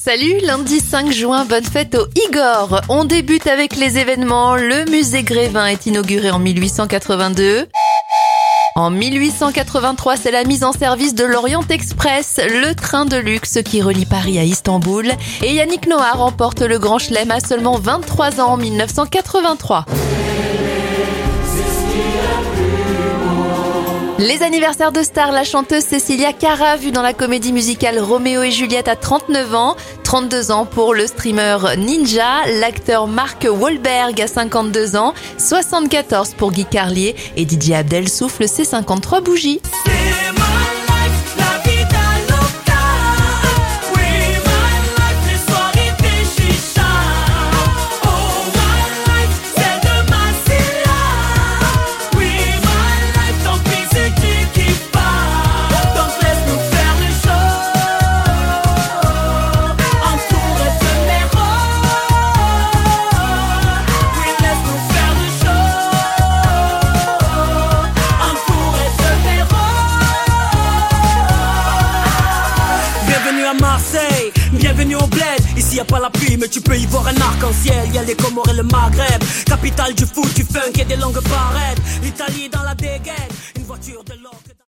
Salut, lundi 5 juin, bonne fête au Igor. On débute avec les événements. Le musée Grévin est inauguré en 1882. En 1883, c'est la mise en service de l'Orient Express, le train de luxe qui relie Paris à Istanbul. Et Yannick Noah remporte le Grand Chelem à seulement 23 ans en 1983. Les anniversaires de stars, la chanteuse Cecilia Cara, vue dans la comédie musicale Roméo et Juliette à 39 ans, 32 ans pour le streamer Ninja, l'acteur Mark Wahlberg à 52 ans, 74 pour Guy Carlier. Et Didier Abdel souffle ses 53 bougies. Marseille, bienvenue au bled. Ici y a pas la pluie, mais tu peux y voir un arc-en-ciel. Y a les Comores et le Maghreb, capitale du foot, du funk et des longues barrettes. L'Italie dans la dégaine, une voiture de l'or.